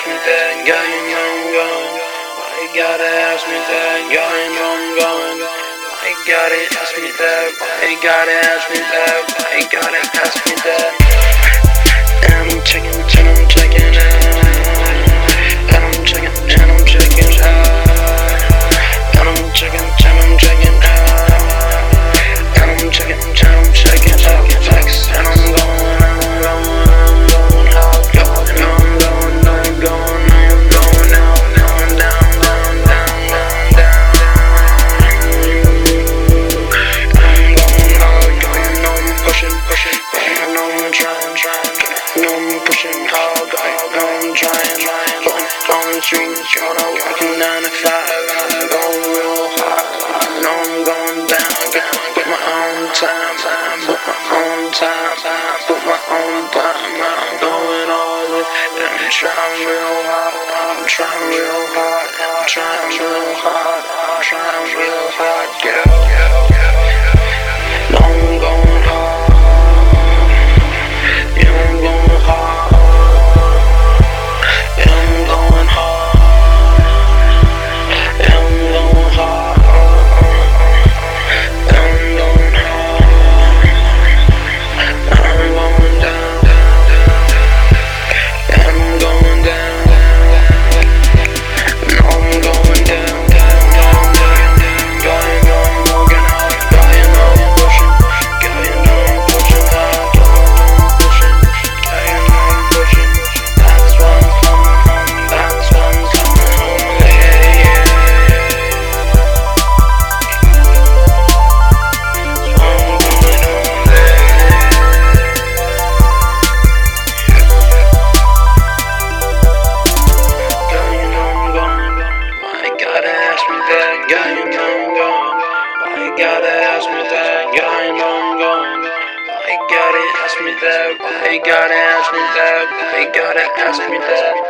ask me that again, I'm going. Why you gotta ask me that again, I'm going. Why you gotta ask me that? Why you gotta ask me that? Why you gotta ask me that? Streets, going out working nine to five. I'm going real hard. I know I'm going down, down. Put my own time, time. Put my own time, time. Put my own time. I'm going all in. I'm trying real hard. I'm trying real hard. I'm trying real hard. I'm trying real hard, girl. Ask me that? I'm gone. Why you gotta ask me that? I'm gone. Why you gotta ask me that? Why you gotta ask me that? Why you gotta ask me that?